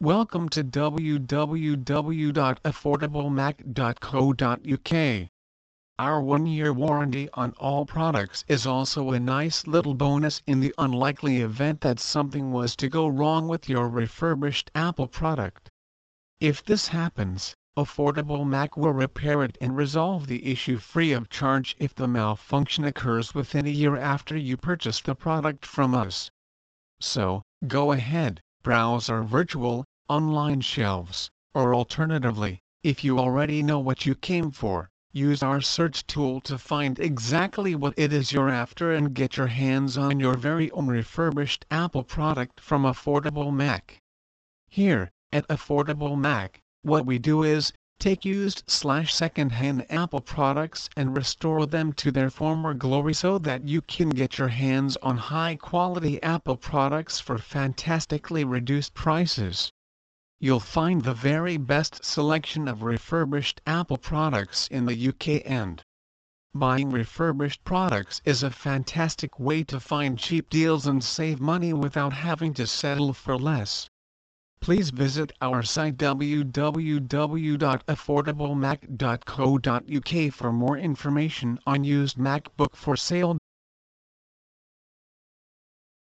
Welcome to www.affordablemac.co.uk. Our one-year warranty on all products is also a nice little bonus in the unlikely event that something was to go wrong with your refurbished Apple product. If this happens, Affordable Mac will repair it and resolve the issue free of charge if the malfunction occurs within a year after you purchase the product from us. So, go ahead, browse our virtual, online shelves, or alternatively, if you already know what you came for, use our search tool to find exactly what it is you're after and get your hands on your very own refurbished Apple product from Affordable Mac. Here, at Affordable Mac, what we do is, take used slash second-hand Apple products and restore them to their former glory so that you can get your hands on high-quality Apple products for fantastically reduced prices you'll find the very best selection of refurbished Apple products in the UK and buying refurbished products is a fantastic way to find cheap deals and save money without having to settle for less. Please visit our site www.affordablemac.co.uk for more information on used MacBook for sale